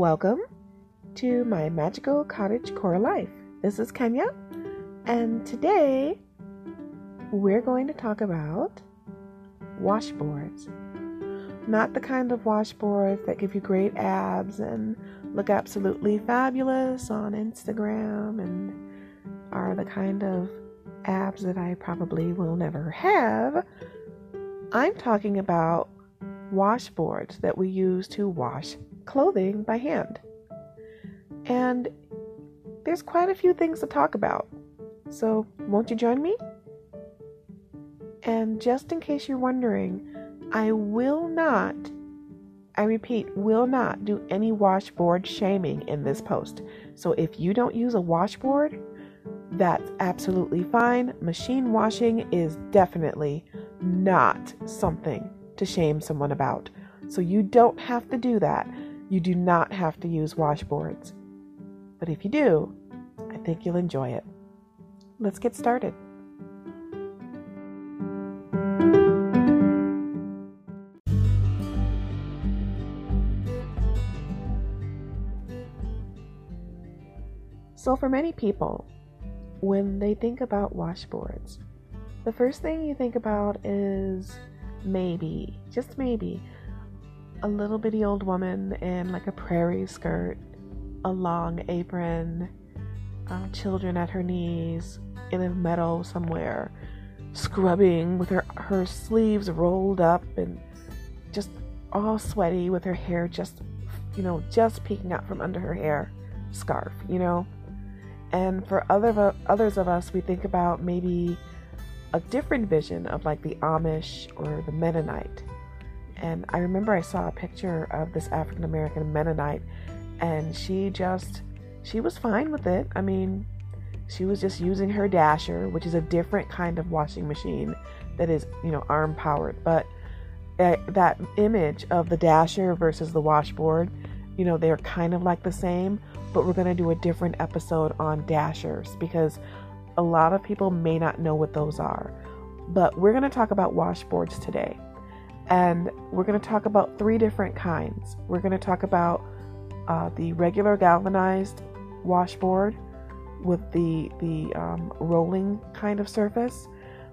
welcome to my magical cottage core life. This is Kenya, and today we're going to talk about washboards. Not the kind of washboards that give you great abs and look absolutely fabulous on Instagram and are the kind of abs that I probably will never have. I'm talking about washboards that we use to wash clothing by hand. And there's quite a few things to talk about. So, won't you join me? And just in case you're wondering, I will not, I repeat, will not do any washboard shaming in this post. So, if you don't use a washboard, that's absolutely fine. Machine washing is definitely not something to shame someone about. So you don't have to do that. You do not have to use washboards. But if you do, I think you'll enjoy it. Let's get started. So, for many people, when they think about washboards, the first thing you think about is maybe, just maybe, a little bitty old woman in like a prairie skirt, a long apron, uh, children at her knees in a meadow somewhere, scrubbing with her, her sleeves rolled up and just all sweaty with her hair just, you know, just peeking out from under her hair scarf, you know. And for other others of us, we think about maybe a different vision of like the Amish or the Mennonite. And I remember I saw a picture of this African American Mennonite and she just she was fine with it. I mean, she was just using her dasher, which is a different kind of washing machine that is, you know, arm powered. But eh, that image of the dasher versus the washboard, you know, they're kind of like the same, but we're going to do a different episode on dashers because a lot of people may not know what those are, but we're going to talk about washboards today. And we're going to talk about three different kinds. We're going to talk about uh, the regular galvanized washboard with the, the um, rolling kind of surface.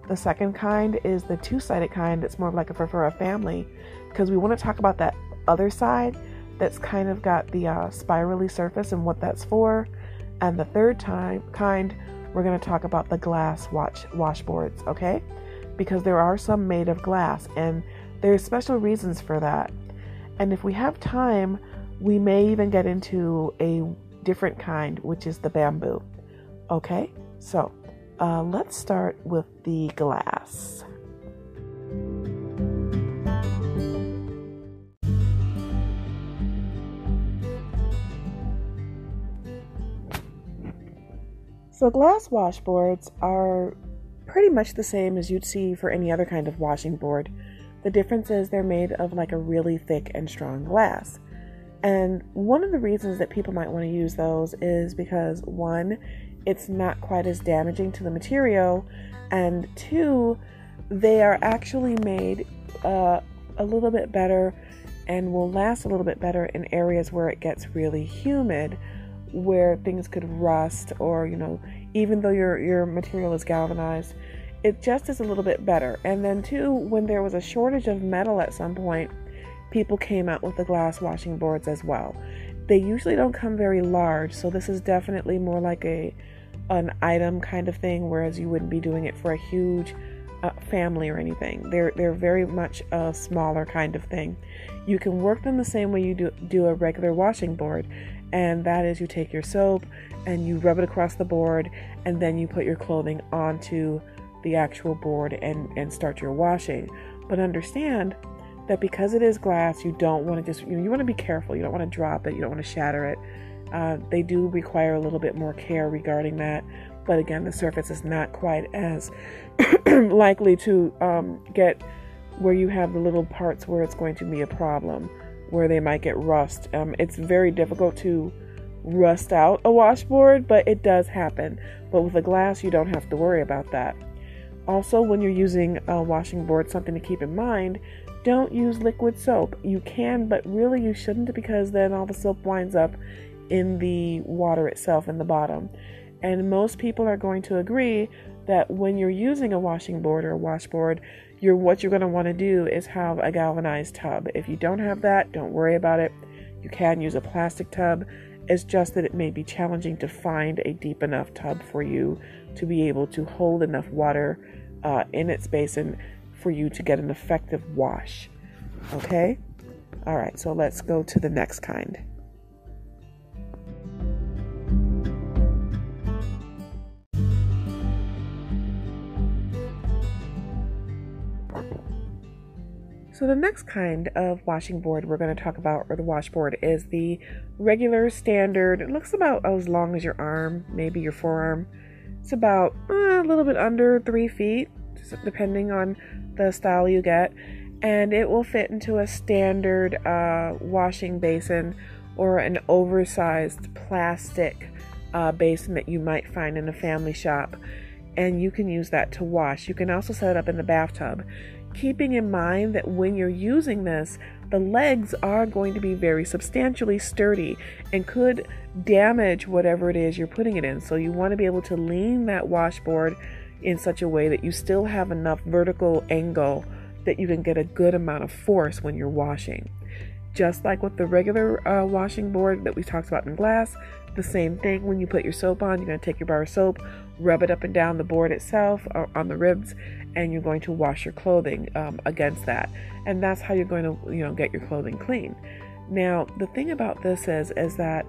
The second kind is the two sided kind that's more like a, for, for a family because we want to talk about that other side that's kind of got the uh, spirally surface and what that's for. And the third time kind we're going to talk about the glass watch washboards, okay? Because there are some made of glass and there's special reasons for that. And if we have time, we may even get into a different kind, which is the bamboo. Okay? So, uh, let's start with the glass. So, glass washboards are pretty much the same as you'd see for any other kind of washing board. The difference is they're made of like a really thick and strong glass. And one of the reasons that people might want to use those is because one, it's not quite as damaging to the material, and two, they are actually made uh, a little bit better and will last a little bit better in areas where it gets really humid where things could rust or you know even though your your material is galvanized it just is a little bit better. And then too when there was a shortage of metal at some point people came out with the glass washing boards as well. They usually don't come very large so this is definitely more like a an item kind of thing whereas you wouldn't be doing it for a huge uh, family or anything. They're they're very much a smaller kind of thing. You can work them the same way you do do a regular washing board and that is you take your soap and you rub it across the board and then you put your clothing onto the actual board and, and start your washing. But understand that because it is glass, you don't want to just, you know, you want to be careful. You don't want to drop it, you don't want to shatter it. Uh, they do require a little bit more care regarding that. But again, the surface is not quite as likely to um, get where you have the little parts where it's going to be a problem where they might get rust. Um, it's very difficult to rust out a washboard, but it does happen. But with a glass, you don't have to worry about that. Also, when you're using a washing board, something to keep in mind don't use liquid soap. You can, but really you shouldn't because then all the soap winds up in the water itself in the bottom. And most people are going to agree that when you're using a washing board or a washboard, you're what you're going to want to do is have a galvanized tub. If you don't have that, don't worry about it. You can use a plastic tub. It's just that it may be challenging to find a deep enough tub for you to be able to hold enough water uh, in its basin for you to get an effective wash. Okay? All right, so let's go to the next kind. So the next kind of washing board we're going to talk about, or the washboard, is the regular standard. It looks about as long as your arm, maybe your forearm. It's about uh, a little bit under three feet, depending on the style you get, and it will fit into a standard uh, washing basin or an oversized plastic uh, basin that you might find in a family shop. And you can use that to wash. You can also set it up in the bathtub keeping in mind that when you're using this, the legs are going to be very substantially sturdy and could damage whatever it is you're putting it in. So you want to be able to lean that washboard in such a way that you still have enough vertical angle that you can get a good amount of force when you're washing. Just like with the regular uh, washing board that we talked about in glass, the same thing when you put your soap on, you're going to take your bar of soap, rub it up and down the board itself or on the ribs, and you're going to wash your clothing um, against that. And that's how you're going to, you know, get your clothing clean. Now, the thing about this is, is that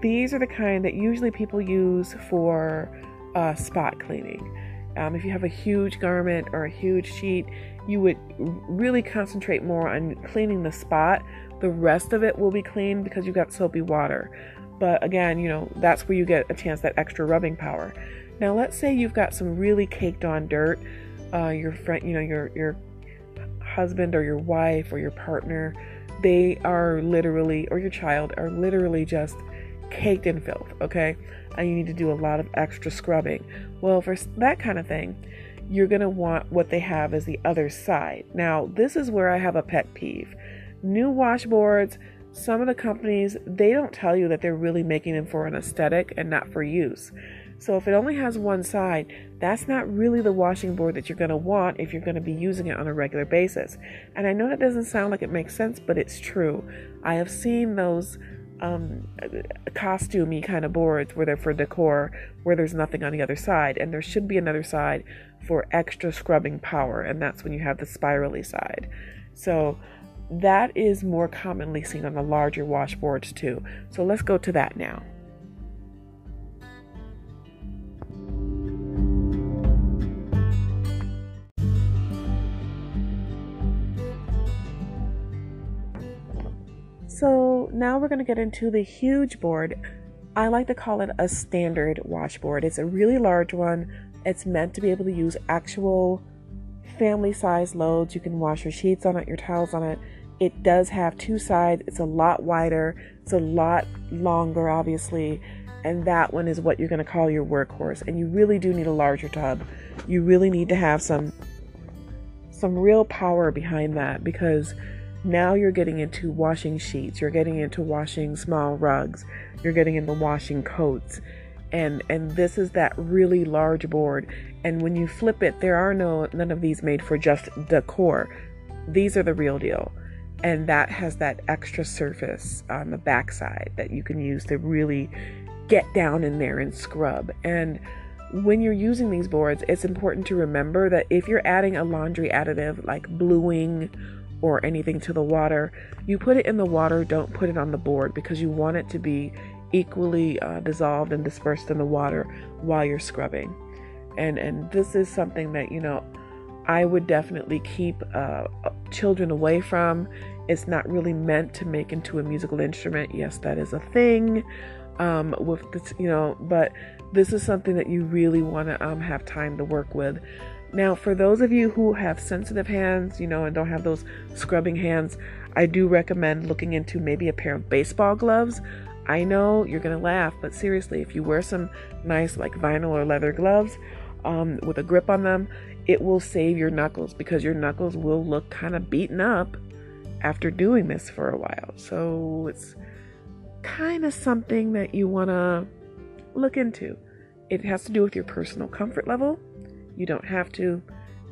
these are the kind that usually people use for uh, spot cleaning. Um, if you have a huge garment or a huge sheet, you would really concentrate more on cleaning the spot. The rest of it will be clean because you've got soapy water. But again, you know, that's where you get a chance that extra rubbing power. Now, let's say you've got some really caked on dirt uh, your friend, you know, your your husband or your wife or your partner, they are literally, or your child are literally just caked in filth. Okay, and you need to do a lot of extra scrubbing. Well, for that kind of thing, you're gonna want what they have as the other side. Now, this is where I have a pet peeve. New washboards some of the companies they don't tell you that they're really making them for an aesthetic and not for use so if it only has one side, that's not really the washing board that you're going to want if you're going to be using it on a regular basis. And I know that doesn't sound like it makes sense, but it's true. I have seen those um, costumey kind of boards where they're for decor, where there's nothing on the other side, and there should be another side for extra scrubbing power, and that's when you have the spirally side. So that is more commonly seen on the larger washboards too. So let's go to that now. So now we're going to get into the huge board. I like to call it a standard washboard. It's a really large one. It's meant to be able to use actual family size loads. You can wash your sheets on it, your towels on it. It does have two sides. It's a lot wider. It's a lot longer, obviously. And that one is what you're going to call your workhorse. And you really do need a larger tub. You really need to have some some real power behind that because now you're getting into washing sheets, you're getting into washing small rugs, you're getting into washing coats. And and this is that really large board. And when you flip it, there are no none of these made for just decor. These are the real deal. And that has that extra surface on the backside that you can use to really get down in there and scrub. And when you're using these boards, it's important to remember that if you're adding a laundry additive like bluing or anything to the water, you put it in the water, don't put it on the board because you want it to be equally uh, dissolved and dispersed in the water while you're scrubbing. And and this is something that you know I would definitely keep uh, children away from. It's not really meant to make into a musical instrument. Yes, that is a thing. Um, with this, you know, but this is something that you really want to um, have time to work with. Now, for those of you who have sensitive hands, you know, and don't have those scrubbing hands, I do recommend looking into maybe a pair of baseball gloves. I know you're to laugh, but seriously, if you wear some nice, like vinyl or leather gloves um, with a grip on them, it will save your knuckles because your knuckles will look kind of beaten up after doing this for a while. So it's kind of something that you want to look into. It has to do with your personal comfort level. You don't have to.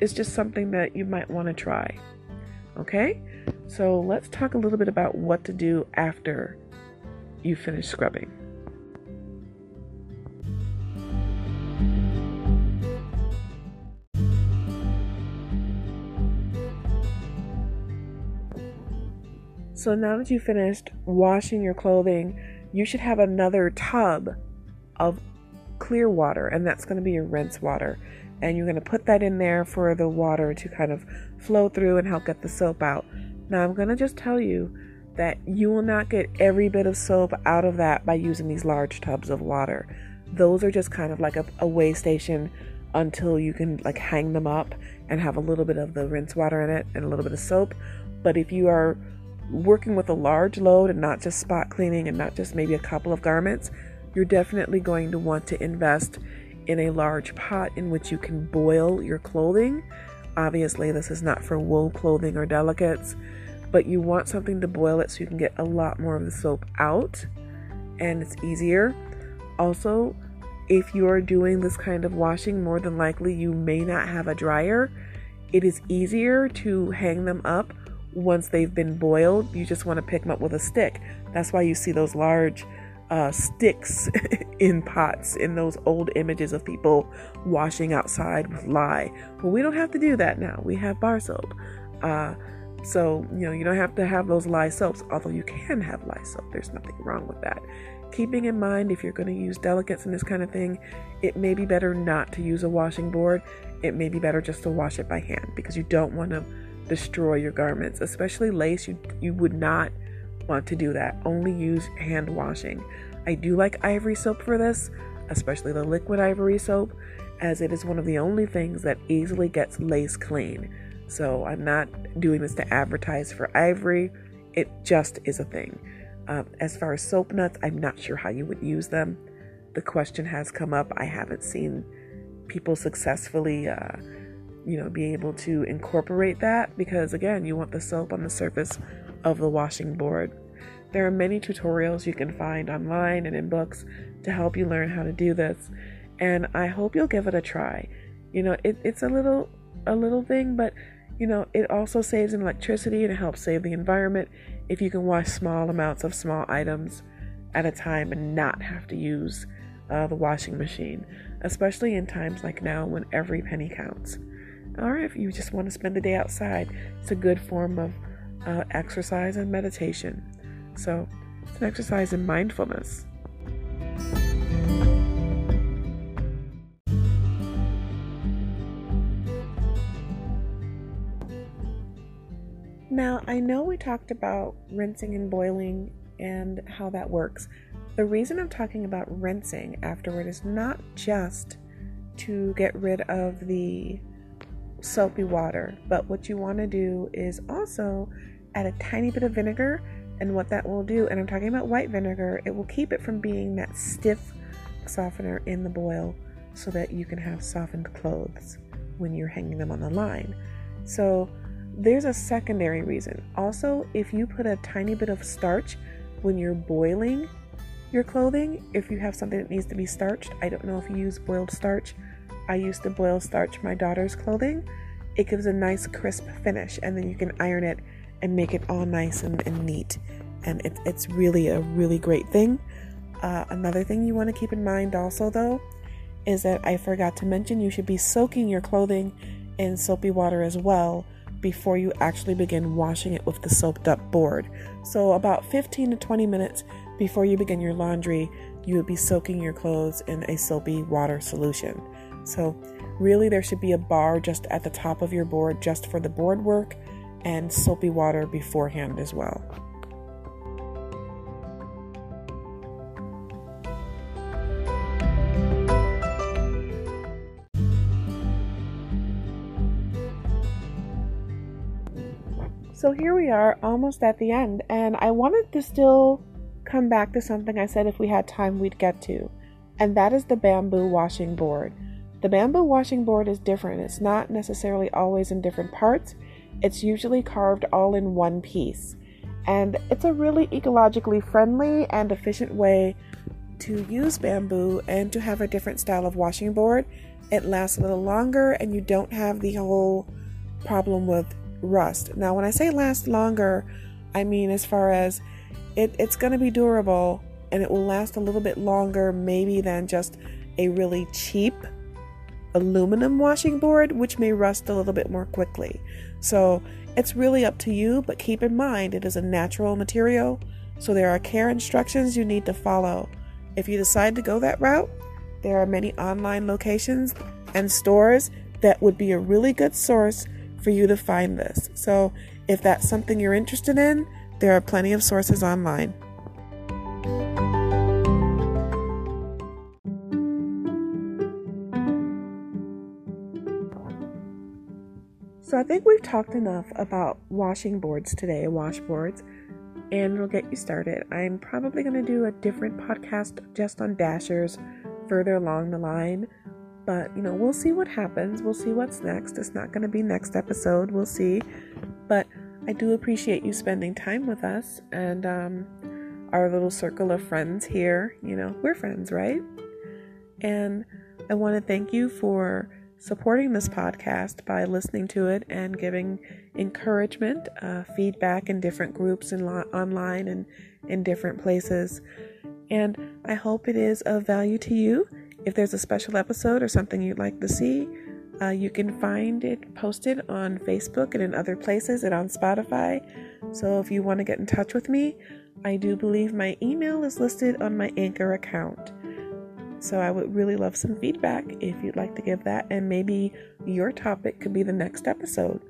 It's just something that you might want to try. Okay? So let's talk a little bit about what to do after you finish scrubbing. So now that you finished washing your clothing, you should have another tub of clear water, and that's going to be your rinse water. And you're going to put that in there for the water to kind of flow through and help get the soap out. Now, I'm going to just tell you that you will not get every bit of soap out of that by using these large tubs of water. Those are just kind of like a, a way station until you can like hang them up and have a little bit of the rinse water in it and a little bit of soap. But if you are working with a large load and not just spot cleaning and not just maybe a couple of garments, you're definitely going to want to invest in a large pot in which you can boil your clothing. Obviously, this is not for wool clothing or delicates, but you want something to boil it so you can get a lot more of the soap out and it's easier. Also, if you are doing this kind of washing, more than likely you may not have a dryer. It is easier to hang them up once they've been boiled, you just want to pick them up with a stick. That's why you see those large uh, sticks in pots in those old images of people washing outside with lye. Well, we don't have to do that now. We have bar soap. Uh, so, you know, you don't have to have those lye soaps, although you can have lye soap. There's nothing wrong with that. Keeping in mind, if you're going to use delicates and this kind of thing, it may be better not to use a washing board. It may be better just to wash it by hand because you don't want to destroy your garments, especially lace. You you would not want to do that. Only use hand washing. I do like ivory soap for this, especially the liquid ivory soap, as it is one of the only things that easily gets lace clean. So I'm not doing this to advertise for ivory. It just is a thing. Um, as far as soap nuts, I'm not sure how you would use them. The question has come up. I haven't seen people successfully uh, you know, be able to incorporate that because, again, you want the soap on the surface of the washing board. There are many tutorials you can find online and in books to help you learn how to do this, and I hope you'll give it a try. You know, it, it's a little a little thing, but you know, it also saves in electricity and it helps save the environment if you can wash small amounts of small items at a time and not have to use uh, the washing machine, especially in times like now when every penny counts or if you just want to spend the day outside, it's a good form of uh, exercise and meditation. So, it's an exercise in mindfulness. Now, I know we talked about rinsing and boiling and how that works. The reason I'm talking about rinsing afterward is not just to get rid of the soapy water. But what you want to do is also add a tiny bit of vinegar. And what that will do, and I'm talking about white vinegar, it will keep it from being that stiff softener in the boil so that you can have softened clothes when you're hanging them on the line. So there's a secondary reason. Also, if you put a tiny bit of starch when you're boiling your clothing, if you have something that needs to be starched, I don't know if you use boiled starch I used to boil starch my daughter's clothing. It gives a nice crisp finish, and then you can iron it and make it all nice and, and neat. And it, it's really a really great thing. Uh, another thing you want to keep in mind also, though, is that I forgot to mention you should be soaking your clothing in soapy water as well before you actually begin washing it with the soaped up board. So, about 15 to 20 minutes before you begin your laundry, you would be soaking your clothes in a soapy water solution. So, really, there should be a bar just at the top of your board just for the board work and soapy water beforehand as well. So here we are, almost at the end, and I wanted to still come back to something I said if we had time we'd get to, and that is the bamboo washing board. The bamboo washing board is different. It's not necessarily always in different parts, it's usually carved all in one piece. And it's a really ecologically friendly and efficient way to use bamboo and to have a different style of washing board. It lasts a little longer and you don't have the whole problem with rust. Now, when I say last longer, I mean as far as it, it's going to be durable and it will last a little bit longer, maybe than just a really cheap aluminum washing board, which may rust a little bit more quickly. So it's really up to you, but keep in mind it is a natural material, so there are care instructions you need to follow. If you decide to go that route, there are many online locations and stores that would be a really good source for you to find this. So if that's something you're interested in, there are plenty of sources online. I think we've talked enough about washing boards today, washboards, and it'll get you started. I'm probably going to do a different podcast just on dashers further along the line, but you know, we'll see what happens. We'll see what's next. It's not going to be next episode. We'll see. But I do appreciate you spending time with us and um, our little circle of friends here. You know, we're friends, right? And I want to thank you for supporting this podcast by listening to it and giving encouragement, uh, feedback in different groups and lo- online and in different places. And I hope it is of value to you. If there's a special episode or something you'd like to see, uh, you can find it posted on Facebook and in other places and on Spotify. So if you want to get in touch with me, I do believe my email is listed on my Anchor account. So I would really love some feedback if you'd like to give that, and maybe your topic could be the next episode.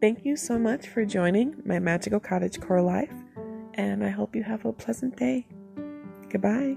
Thank you so much for joining my magical cottage core life, and I hope you have a pleasant day. Goodbye.